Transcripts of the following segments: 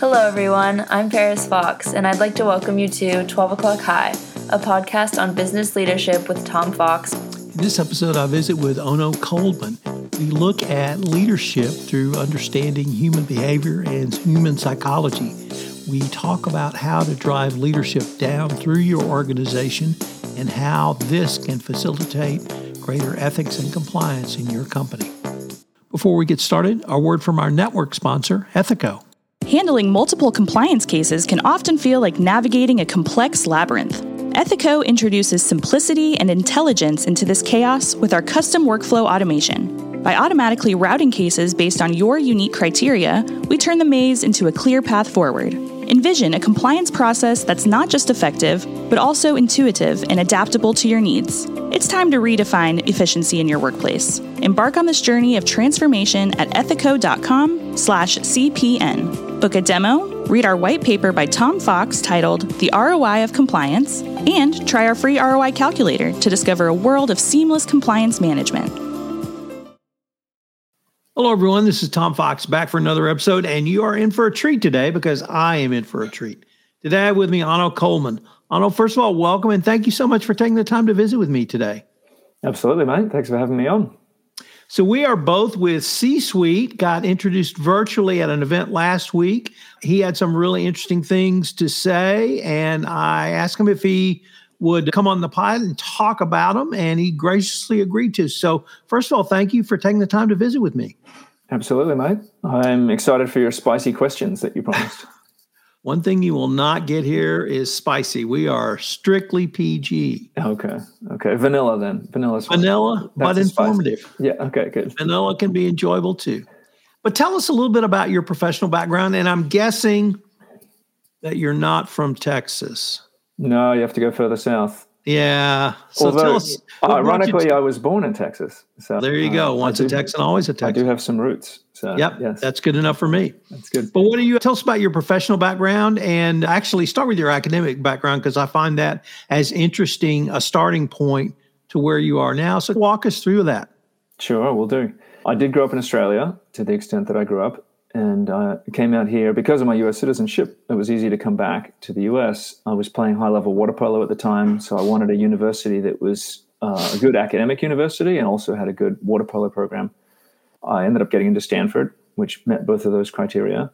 Hello, everyone. I'm Paris Fox, and I'd like to welcome you to 12 O'Clock High, a podcast on business leadership with Tom Fox. In this episode, I visit with Onno Koelman. We look at leadership through understanding human behavior and human psychology. We talk about how to drive leadership down through your organization and how this can facilitate greater ethics and compliance in your company. Before we get started, a word from our network sponsor, Ethico. Handling multiple compliance cases can often feel like navigating a complex labyrinth. Ethico introduces simplicity and intelligence into this chaos with our custom workflow automation. By automatically routing cases based on your unique criteria, we turn the maze into a clear path forward. Envision a compliance process that's not just effective, but also intuitive and adaptable to your needs. It's time to redefine efficiency in your workplace. Embark on this journey of transformation at ethico.com/cpn. Book a demo, read our white paper by Tom Fox titled The ROI of Compliance, and try our free ROI calculator to discover a world of seamless compliance management. Hello, everyone. This is Tom Fox back for another episode, and you are in for a treat today because I am in for a treat. Today, I have with me Onno Koelman. Ono, first of all, welcome and thank you so much for taking the time to visit with me today. Absolutely, mate. Thanks for having me on. So, we are both with C Suite, got introduced virtually at an event last week. He had some really interesting things to say, and I asked him if he would come on the pod and talk about them, and he graciously agreed to. So, first of all, thank you for taking the time to visit with me. Absolutely, mate. I'm excited for your spicy questions that you promised. One thing you will not get here is spicy. We are strictly PG. Okay. Okay. Vanilla then. Vanilla. Vanilla, but informative. Spicy. Yeah. Okay. Good. Vanilla can be enjoyable too. But tell us a little bit about your professional background. And I'm guessing that you're not from Texas. No, you have to go further south. Yeah. So Although, us, ironically, t- I was born in Texas. So there you go. Once do, a Texan, always a Texan. I do have some roots. So, yep. Yes. That's good enough for me. That's good. But what do you tell us about your professional background and actually start with your academic background because I find that as interesting a starting point to where you are now. So walk us through that. Sure, we'll do. I did grow up in Australia to the extent that I grew up and I came out here because of my US citizenship. It was easy to come back to the US. I was playing high level water polo at the time, so I wanted a university that was uh, a good academic university and also had a good water polo program. I ended up getting into Stanford, which met both of those criteria.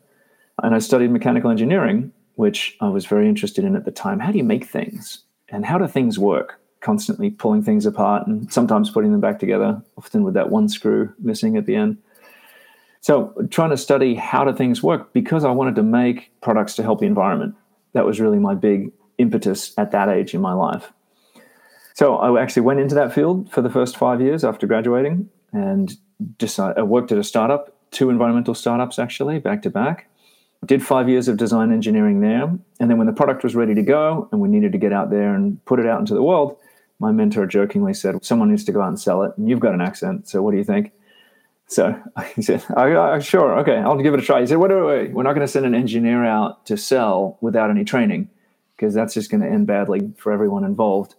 And I studied mechanical engineering, which I was very interested in at the time. How do you make things? And how do things work? Constantly pulling things apart and sometimes putting them back together, often with that one screw missing at the end. So, trying to study how do things work because I wanted to make products to help the environment. That was really my big impetus at that age in my life. So, I actually went into that field for the first five years after graduating and decided, I uh, worked at a startup, two environmental startups actually, back to back. Did five years of design engineering there. And then when the product was ready to go and we needed to get out there and put it out into the world, my mentor jokingly said, Someone needs to go out and sell it. And you've got an accent. So, what do you think? So he said, oh, sure, okay, I'll give it a try. He said, wait, wait, wait, we're not going to send an engineer out to sell without any training because that's just going to end badly for everyone involved.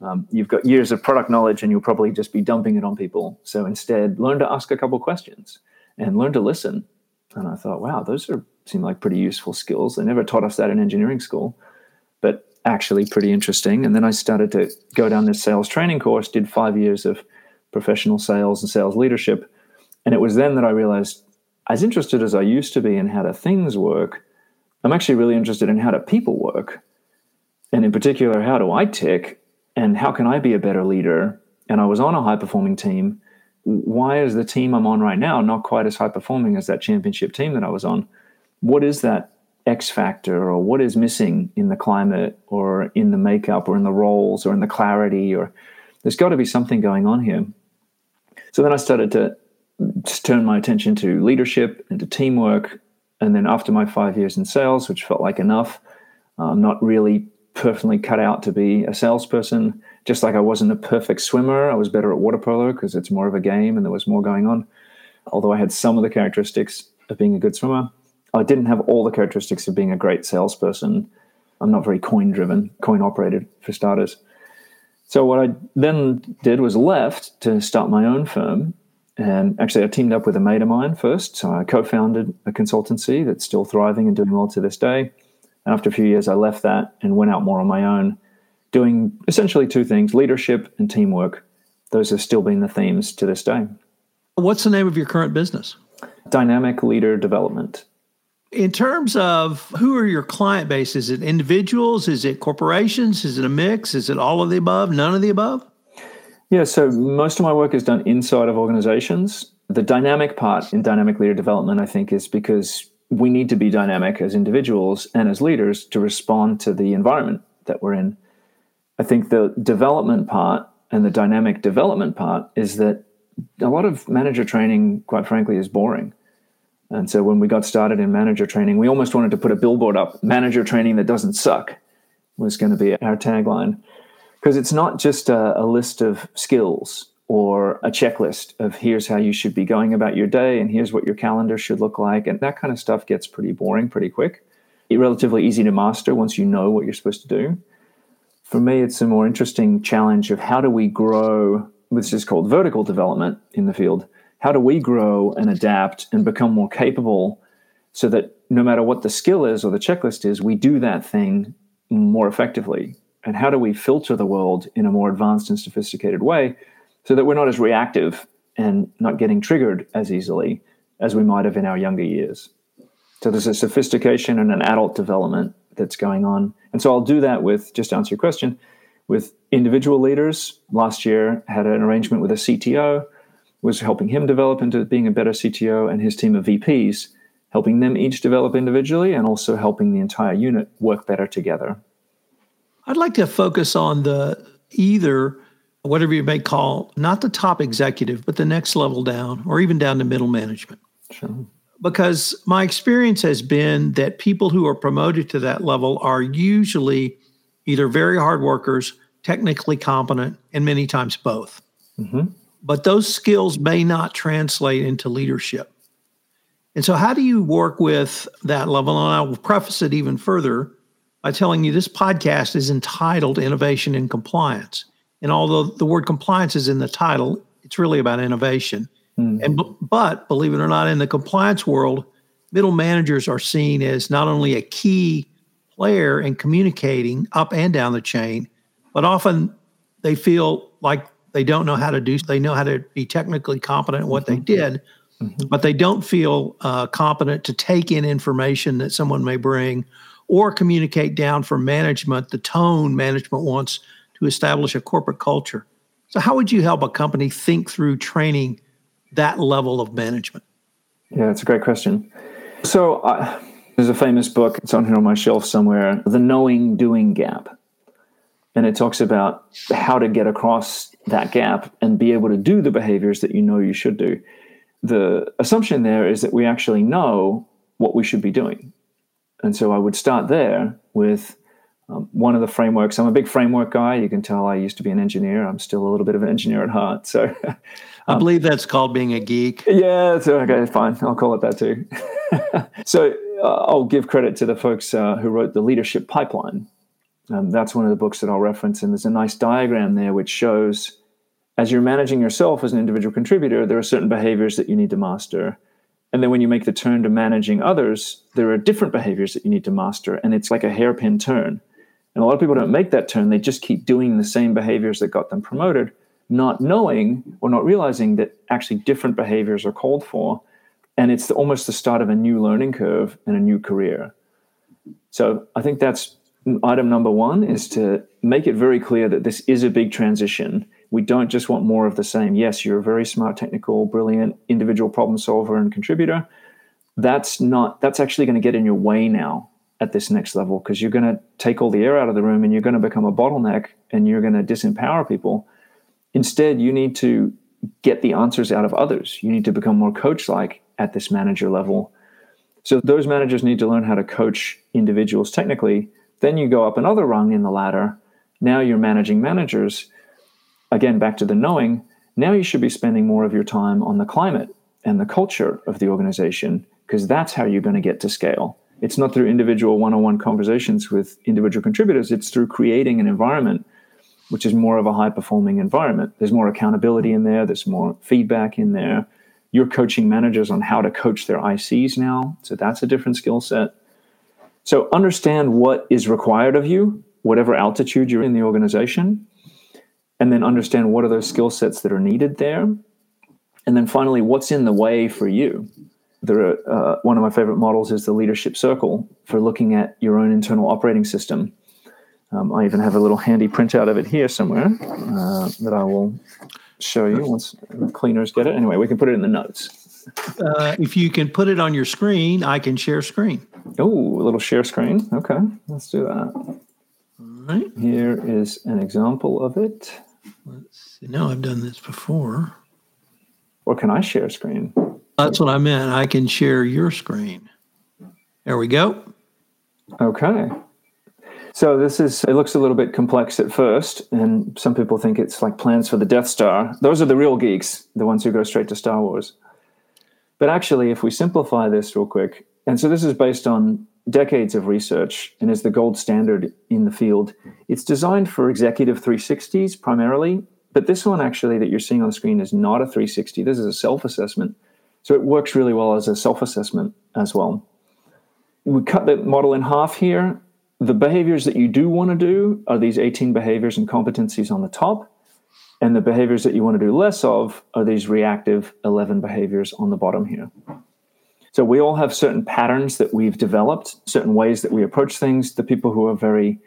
Um, you've got years of product knowledge and you'll probably just be dumping it on people. So instead, learn to ask a couple questions and learn to listen. And I thought, wow, those are seem like pretty useful skills. They never taught us that in engineering school, but actually pretty interesting. And then I started to go down this sales training course, did five years of professional sales and sales leadership and it was then that I realized, as interested as I used to be in how do things work, I'm actually really interested in how do people work. And in particular, how do I tick and how can I be a better leader? And I was on a high performing team. Why is the team I'm on right now not quite as high performing as that championship team that I was on? What is that X factor or what is missing in the climate or in the makeup or in the roles or in the clarity or there's got to be something going on here. So then I started to just turned my attention to leadership and to teamwork. And then after my five years in sales, which felt like enough, I'm not really perfectly cut out to be a salesperson. Just like I wasn't a perfect swimmer, I was better at water polo because it's more of a game and there was more going on. Although I had some of the characteristics of being a good swimmer, I didn't have all the characteristics of being a great salesperson. I'm not very coin driven, coin operated for starters. So what I then did was left to start my own firm And actually, I teamed up with a mate of mine first. So I co founded a consultancy that's still thriving and doing well to this day. And after a few years, I left that and went out more on my own, doing essentially two things leadership and teamwork. Those have still been the themes to this day. What's the name of your current business? Dynamic Leader Development. In terms of who are your client base, is it individuals? Is it corporations? Is it a mix? Is it all of the above? None of the above? Yeah, so most of my work is done inside of organizations. The dynamic part in dynamic leader development, I think, is because we need to be dynamic as individuals and as leaders to respond to the environment that we're in. I think the development part and the dynamic development part is that a lot of manager training, quite frankly, is boring. And so when we got started in manager training, we almost wanted to put a billboard up manager training that doesn't suck was going to be our tagline. Because it's not just a, a, list of skills or a checklist of here's how you should be going about your day and here's what your calendar should look like. And that kind of stuff gets pretty boring pretty quick. It's relatively easy to master once you know what you're supposed to do. For me, it's a more interesting challenge of how do we grow, which is called vertical development in the field how do we grow and adapt and become more capable so that no matter what the skill is or the checklist is, we do that thing more effectively? And how do we filter the world in a more advanced and sophisticated way so that we're not as reactive and not getting triggered as easily as we might have in our younger years? So there's a sophistication and an adult development that's going on. And so I'll do that with, just to answer your question, with individual leaders. Last year, had an arrangement with a CTO was helping him develop into being a better CTO and his team of VPs, helping them each develop individually and also helping the entire unit work better together. I'd like to focus on the either whatever you may call not the top executive, but the next level down or even down to middle management. Sure. Because my experience has been that people who are promoted to that level are usually either very hard workers, technically competent, and many times both. Mm-hmm but those skills may not translate into leadership. And so, how do you work with that level? And I will preface it even further by telling you this podcast is entitled Innovation and Compliance. And although the word compliance is in the title, it's really about innovation. Mm. And but believe it or not, in the compliance world, middle managers are seen as not only a key player in communicating up and down the chain, but often they feel like they don't know how to do. They know how to be technically competent in what mm-hmm. they did, mm-hmm. but they don't feel uh, competent to take in information that someone may bring or communicate down for management the tone management wants to establish a corporate culture. So, how would you help a company think through training that level of management? Yeah, it's a great question. So, uh, there's a famous book, it's on here on my shelf somewhere The Knowing Doing Gap and it talks about how to get across that gap and be able to do the behaviors that you know you should do. The assumption there is that we actually know what we should be doing. And so I would start there with um, one of the frameworks. I'm a big framework guy. You can tell I used to be an engineer. I'm still a little bit of an engineer at heart. So um, I believe that's called being a geek. Yeah, it's okay, fine. I'll call it that too. so uh, I'll give credit to the folks uh, who wrote the leadership pipeline um, that's one of the books that I'll reference. And there's a nice diagram there which shows as you're managing yourself as an individual contributor, there are certain behaviors that you need to master. And then when you make the turn to managing others, there are different behaviors that you need to master. And it's like a hairpin turn. And a lot of people don't make that turn. They just keep doing the same behaviors that got them promoted, not knowing or not realizing that actually different behaviors are called for. And it's almost the start of a new learning curve and a new career. So I think that's item number one is to make it very clear that this is a big transition. We don't just want more of the same. Yes, you're a very smart, technical, brilliant individual problem solver and contributor. That's not, that's actually going to get in your way now at this next level because you're going to take all the air out of the room and you're going to become a bottleneck and you're going to disempower people. Instead, you need to get the answers out of others. You need to become more coach like at this manager level. So, those managers need to learn how to coach individuals technically then you go up another rung in the ladder. Now you're managing managers. Again, back to the knowing. Now you should be spending more of your time on the climate and the culture of the organization because that's how you're going to get to scale. It's not through individual one on one conversations with individual contributors, it's through creating an environment which is more of a high performing environment. There's more accountability in there, there's more feedback in there. You're coaching managers on how to coach their ICs now. So that's a different skill set. So understand what is required of you, whatever altitude you're in the organization, and then understand what are those skill sets that are needed there. And then finally, what's in the way for you? There are, uh, one of my favorite models is the leadership circle for looking at your own internal operating system. Um, I even have a little handy printout of it here somewhere uh, that I will show you once the cleaners get it. Anyway, we can put it in the notes. Uh, if you can put it on your screen, I can share screen. Oh, a little share screen. Okay, let's do that. All right. Here is an example of it. See. No, I've done this before. Or can I share screen? That's what I meant. I can share your screen. There we go. Okay. So this is it looks a little bit complex at first, and some people think it's like plans for the Death Star. Those are the real geeks, the ones who go straight to Star Wars. But actually, if we simplify this real quick, and so this is based on decades of research and is the gold standard in the field. It's designed for executive 360s primarily, but this one actually that you're seeing on the screen is not a 360. This is a self assessment. So it works really well as a self assessment as well. We cut the model in half here the behaviors that you do want to do are these 18 behaviors and competencies on the top. And the behaviors that you want to do less of are these reactive 11 behaviors on the bottom here. So we all have certain patterns that we've developed, certain ways that we approach things. The people who are very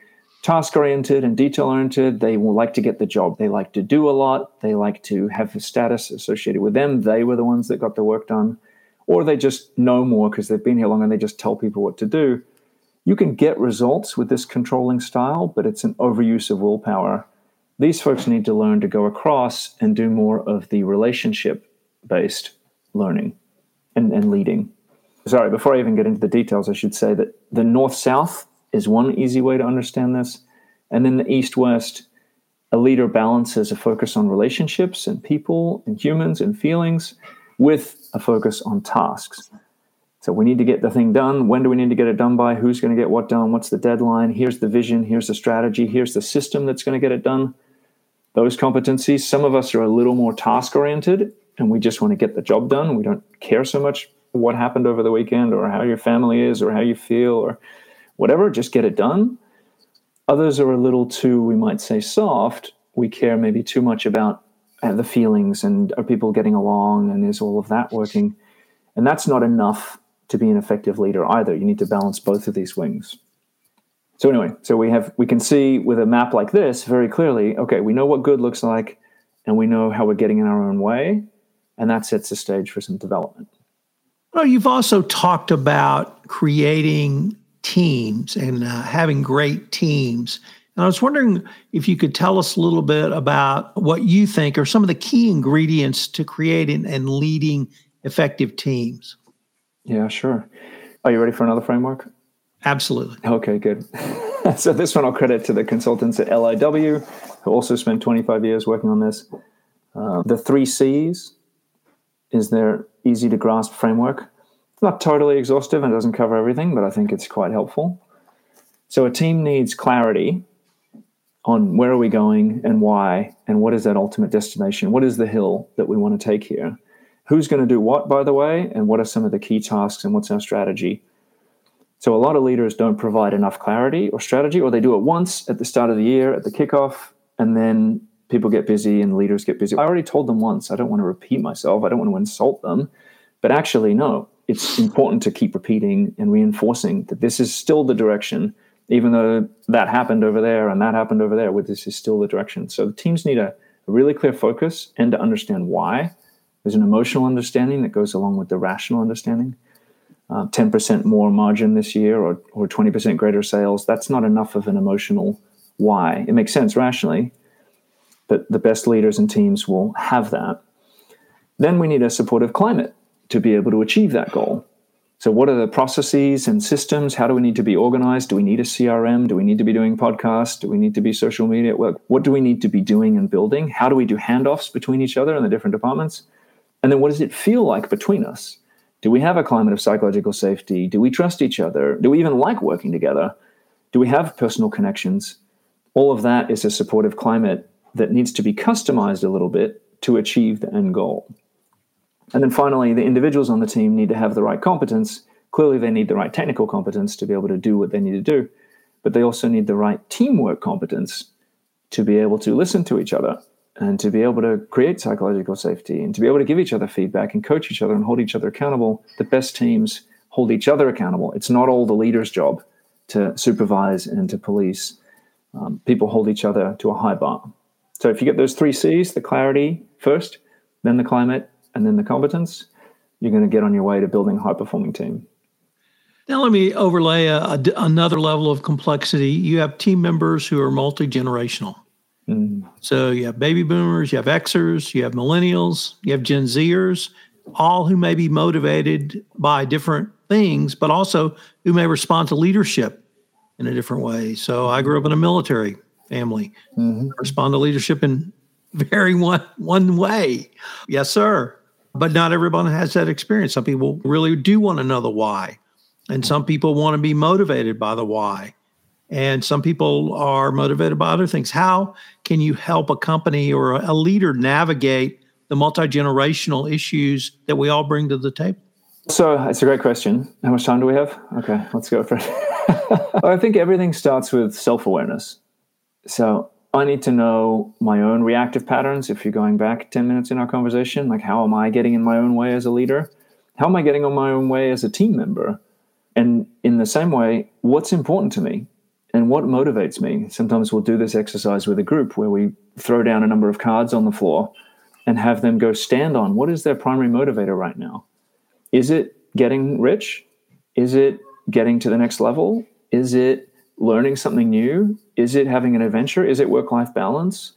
task oriented and detail oriented, they will like to get the job. They like to do a lot. They like to have status associated with them. They were the ones that got the work done. Or they just know more because they've been here long and they just tell people what to do. You can get results with this controlling style, but it's an overuse of willpower. These folks need to learn to go across and do more of the relationship based learning and, and leading. Sorry, before I even get into the details, I should say that the north south is one easy way to understand this. And then the east west, a leader balances a focus on relationships and people and humans and feelings with a focus on tasks. So we need to get the thing done. When do we need to get it done by? Who's going to get what done? What's the deadline? Here's the vision. Here's the strategy. Here's the system that's going to get it done. Those competencies, some of us are a little more task oriented and we just want to get the job done. We don't care so much what happened over the weekend or how your family is or how you feel or whatever. Just get it done. Others are a little too, we might say, soft. We care maybe too much about uh, the feelings and are people getting along and is all of that working? And that's not enough to be an effective leader either. You need to balance both of these wings. So anyway, so we have we can see with a map like this very clearly, okay, we know what good looks like and we know how we're getting in our own way, and that sets the stage for some development. Well, you've also talked about creating teams and uh, having great teams. And I was wondering if you could tell us a little bit about what you think are some of the key ingredients to creating and leading effective teams. Yeah, sure. Are you ready for another framework? Absolutely. Okay, good. so this one I'll credit to the consultants at LIW, who also spent 25 years working on this. Uh, the three C's is their easy to grasp framework. Not totally exhaustive and doesn't cover everything, but I think it's quite helpful. So a team needs clarity on where are we going and why, and what is that ultimate destination? What is the hill that we want to take here? who's going to do what, by the way, and what are some of the key tasks and what's our strategy. So a lot of leaders don't provide enough clarity or strategy, or they do it once at the start of the year at the kickoff, and then people get busy and leaders get busy. I already told them once. I don't want to repeat myself. I don't want to insult them. But actually, no, it's important to keep repeating and reinforcing that this is still the direction, even though that happened over there and that happened over there, where this is still the direction. So the teams need a, a really clear focus and to understand why there's an emotional understanding that goes along with the rational understanding. Uh, 10% more margin this year or, or 20% greater sales, that's not enough of an emotional why. It makes sense rationally, but the best leaders and teams will have that. Then we need a supportive climate to be able to achieve that goal. So, what are the processes and systems? How do we need to be organized? Do we need a CRM? Do we need to be doing podcasts? Do we need to be social media? What, what do we need to be doing and building? How do we do handoffs between each other in the different departments? And then what does it feel like between us? Do we have a climate of psychological safety? Do we trust each other? Do we even like working together? Do we have personal connections? All of that is a supportive climate that needs to be customized a little bit to achieve the end goal. And then finally, the individuals on the team need to have the right competence. Clearly, they need the right technical competence to be able to do what they need to do, but they also need the right teamwork competence to be able to listen to each other and to be able to create psychological safety and to be able to give each other feedback and coach each other and hold each other accountable. The best teams hold each other accountable. It's not all the leader's job to supervise and to police. Um, people hold each other to a high bar. So if you get those three C's, the clarity first, then the climate, and then the competence, you're going to get on your way to building a high performing team. Now, let me overlay a, a, another level of complexity. You have team members who are multi generational. Mm. So you have baby boomers, you have Xers, you have millennials, you have Gen Zers, all who may be motivated by different things, but also who may respond to leadership in a different way. So I grew up in a military family, mm-hmm. respond to leadership in very one one way. Yes, sir. But not everyone has that experience. Some people really do want to know the why, and some people want to be motivated by the why and some people are motivated by other things. How can you help a company or a leader navigate the multi generational issues that we all bring to the table? So it's a great question. How much time do we have? Okay, let's go for it. I think everything starts with self awareness. So I need to know my own reactive patterns. If you're going back 10 minutes in our conversation, like how am I getting in my own way as a leader? How am I getting on my own way as a team member? And in the same way, what's important to me? and what motivates me. Sometimes we'll do this exercise with a group where we throw down a number of cards on the floor and have them go stand on what is their primary motivator right now? Is it getting rich? Is it getting to the next level? Is it learning something new? Is it having an adventure? Is it work life balance?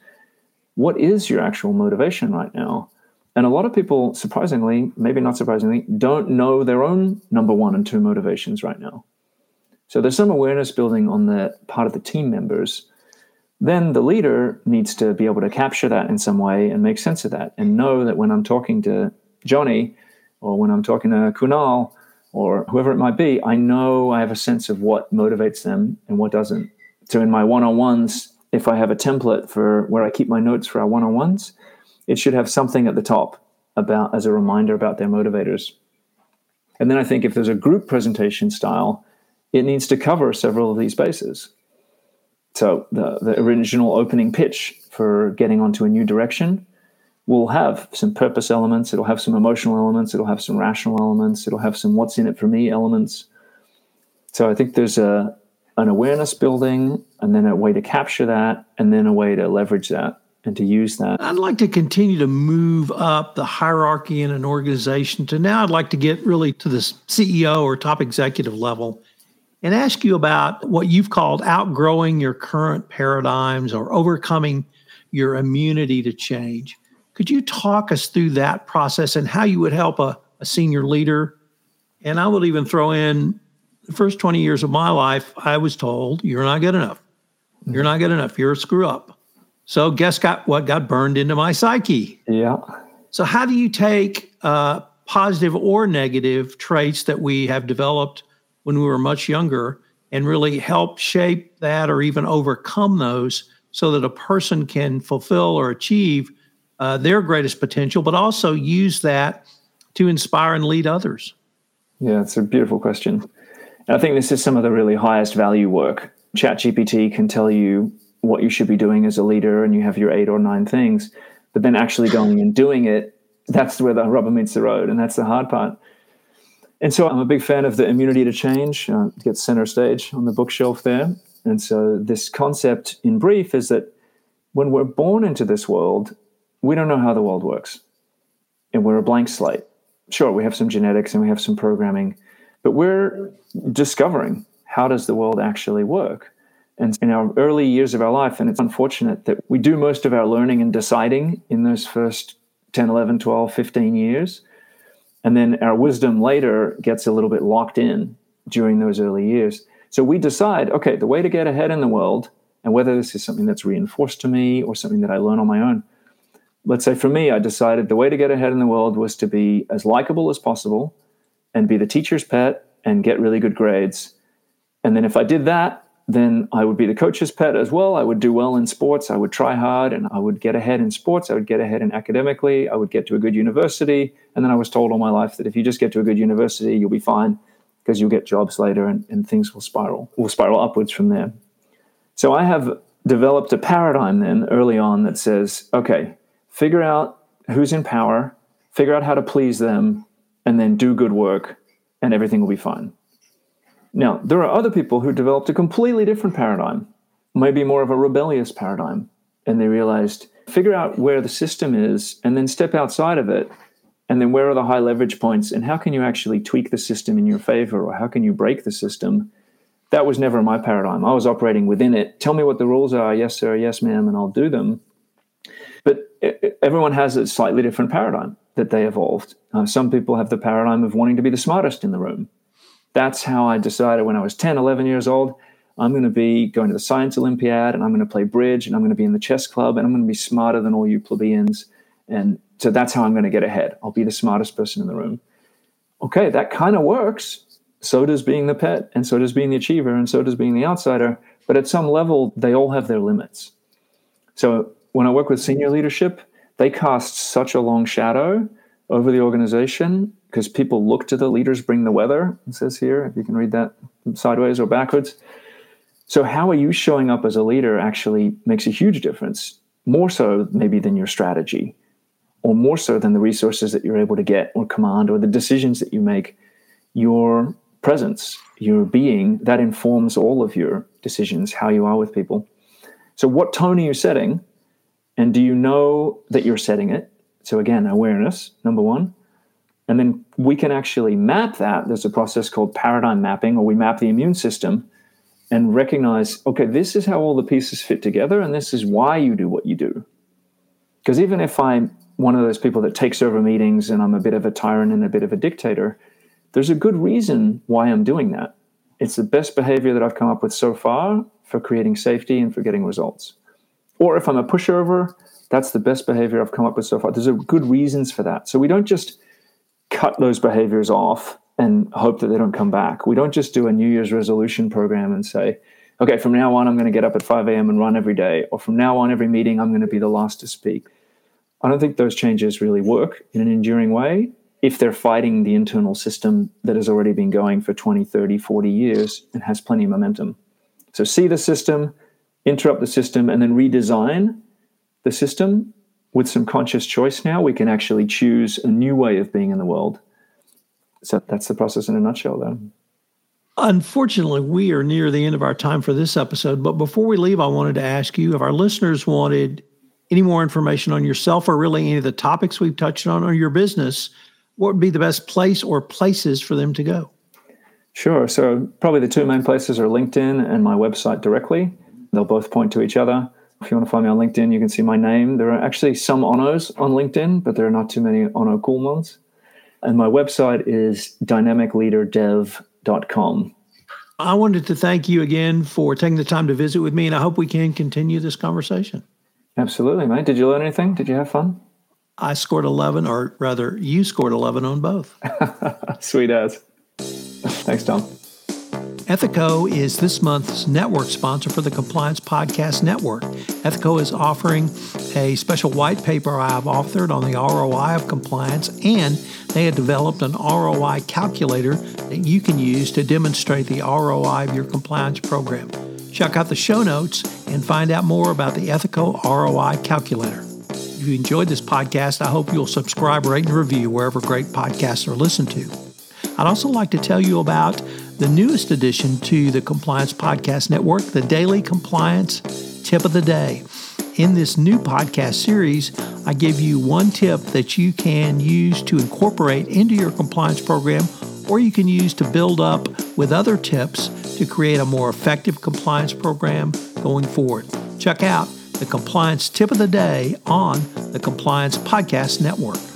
What is your actual motivation right now? And a lot of people, surprisingly, maybe not surprisingly, don't know their own number one and two motivations right now. So there's some awareness building on the part of the team members. Then the leader needs to be able to capture that in some way and make sense of that and know that when I'm talking to Johnny or when I'm talking to Kunal or whoever it might be, I know I have a sense of what motivates them and what doesn't. So in my one on ones, if I have a template for where I keep my notes for our one on ones, it should have something at the top about as a reminder about their motivators. And then I think if there's a group presentation style, it needs to cover several of these bases. So the, the original opening pitch for getting onto a new direction will have some purpose elements, it'll have some emotional elements, it'll have some rational elements, it'll have some what's in it for me elements. So I think there's a an awareness building and then a way to capture that and then a way to leverage that and to use that. I'd like to continue to move up the hierarchy in an organization to now I'd like to get really to the CEO or top executive level and ask you about what you've called outgrowing your current paradigms or overcoming your immunity to change. Could you talk us through that process and how you would help a, a senior leader? And I would even throw in the first 20 years of my life, I was told, you're not good enough. You're not good enough. You're a screw up. So, guess got what got burned into my psyche? Yeah. So, how do you take uh, positive or negative traits that we have developed when we were much younger and really help shape that or even overcome those so that a person can fulfill or achieve uh, their greatest potential, but also use that to inspire and lead others? Yeah, it's a beautiful question. I think this is some of the really highest value work. ChatGPT can tell you what you should be doing as a leader, and you have your eight or nine things, but then actually going and doing it, that's where the rubber meets the road. And that's the hard part. And so I'm a big fan of the immunity to change, uh, gets center stage on the bookshelf there. And so this concept in brief is that when we're born into this world, we don't know how the world works. And we're a blank slate. Sure, we have some genetics and we have some programming, but we're discovering how does the world actually work. And in our early years of our life, and it's unfortunate that we do most of our learning and deciding in those first 10, 11, 12, 15 years and then our wisdom later gets a little bit locked in during those early years. So we decide, okay, the way to get ahead in the world, and whether this is something that's reinforced to me or something that I learn on my own. Let's say for me, I decided the way to get ahead in the world was to be as likable as possible and be the teacher's pet and get really good grades. And then if I did that, then I would be the coach's pet as well. I would do well in sports. I would try hard and I would get ahead in sports. I would get ahead in academically. I would get to a good university. And then I was told all my life that if you just get to a good university, you'll be fine because you'll get jobs later and, and things will spiral, will spiral upwards from there. So I have developed a paradigm then early on that says, okay, figure out who's in power, figure out how to please them, and then do good work, and everything will be fine. Now, there are other people who developed a completely different paradigm, maybe more of a rebellious paradigm. And they realized figure out where the system is and then step outside of it. And then where are the high leverage points and how can you actually tweak the system in your favor or how can you break the system? That was never my paradigm. I was operating within it. Tell me what the rules are. Yes, sir. Yes, ma'am. And I'll do them. Everyone has a slightly different paradigm that they evolved. Uh, some people have the paradigm of wanting to be the smartest in the room that's how I decided when I was 10, 11 years old. I'm going to be going to the Science Olympiad and I'm going to play bridge and I'm going to be in the chess club and I'm going to be smarter than all you plebeians. And so that's how I'm going to get ahead. I'll be the smartest person in the room. Okay, that kind of works. So does being the pet, and so does being the achiever, and so does being the outsider. But at some level, they all have their limits. So when I work with senior leadership, they cast such a long shadow over the organization because people look to the leaders bring the weather. It says here, if you can read that sideways or backwards. So, how are you showing up as a leader actually makes a huge difference, more so maybe than your strategy, or more so than the resources that you're able to get or command, or the decisions that you make. Your presence, your being, that informs all of your decisions, how you are with people. So, what tone are you setting? And do you know that you're setting it? So, again, awareness, number one. And then we can actually map that. There's a process called paradigm mapping, or we map the immune system and recognize okay, this is how all the pieces fit together, and this is why you do what you do. Because even if I'm one of those people that takes over meetings and I'm a bit of a tyrant and a bit of a dictator, there's a good reason why I'm doing that. It's the best behavior that I've come up with so far for creating safety and for getting results. Or if I'm a pushover, that's the best behavior I've come up with so far. There's good reasons for that. So we don't just cut those behaviors off and hope that they don't come back. We don't just do a New Year's resolution program and say, okay, from now on, I'm going to get up at 5 a.m. and run every day, or from now on, every meeting, I'm going to be the last to speak. I don't think those changes really work in an enduring way if they're fighting the internal system that has already been going for 20, 30, 40 years and has plenty of momentum. So see the system, interrupt the system, and then redesign the system with some conscious choice now, we can actually choose a new way of being in the world. So that's the process in a nutshell, then. Unfortunately, we are near the end of our time for this episode. But before we leave, I wanted to ask you if our listeners wanted any more information on yourself or really any of the topics we've touched on or your business, what would be the best place or places for them to go? Sure. So, probably the two main places are LinkedIn and my website directly. They'll both point to each other. If you want to find me on LinkedIn, you can see my name. There are actually some Onnos on LinkedIn, but there are not too many Onno Koelmans. And my website is dynamicleaderdev.com. I wanted to thank you again for taking the time to visit with me, and I hope we can continue this conversation. Absolutely, mate. Did you learn anything? Did you have fun? I scored 11, or rather, you scored 11 on both. Sweet as. Thanks, Tom. Ethico is this month's network sponsor for the Compliance Podcast Network. Ethico is offering a special white paper I have authored on the ROI of compliance, and they have developed an ROI calculator that you can use to demonstrate the ROI of your compliance program. Check out the show notes and find out more about the Ethico ROI calculator. If you enjoyed this podcast, I hope you'll subscribe, rate, and review wherever great podcasts are listened to. I'd also like to tell you about the newest addition to the Compliance Podcast Network, the Daily Compliance Tip of the Day. In this new podcast series, I give you one tip that you can use to incorporate into your compliance program, or you can use to build up with other tips to create a more effective compliance program going forward. Check out the Compliance Tip of the Day on the Compliance Podcast Network.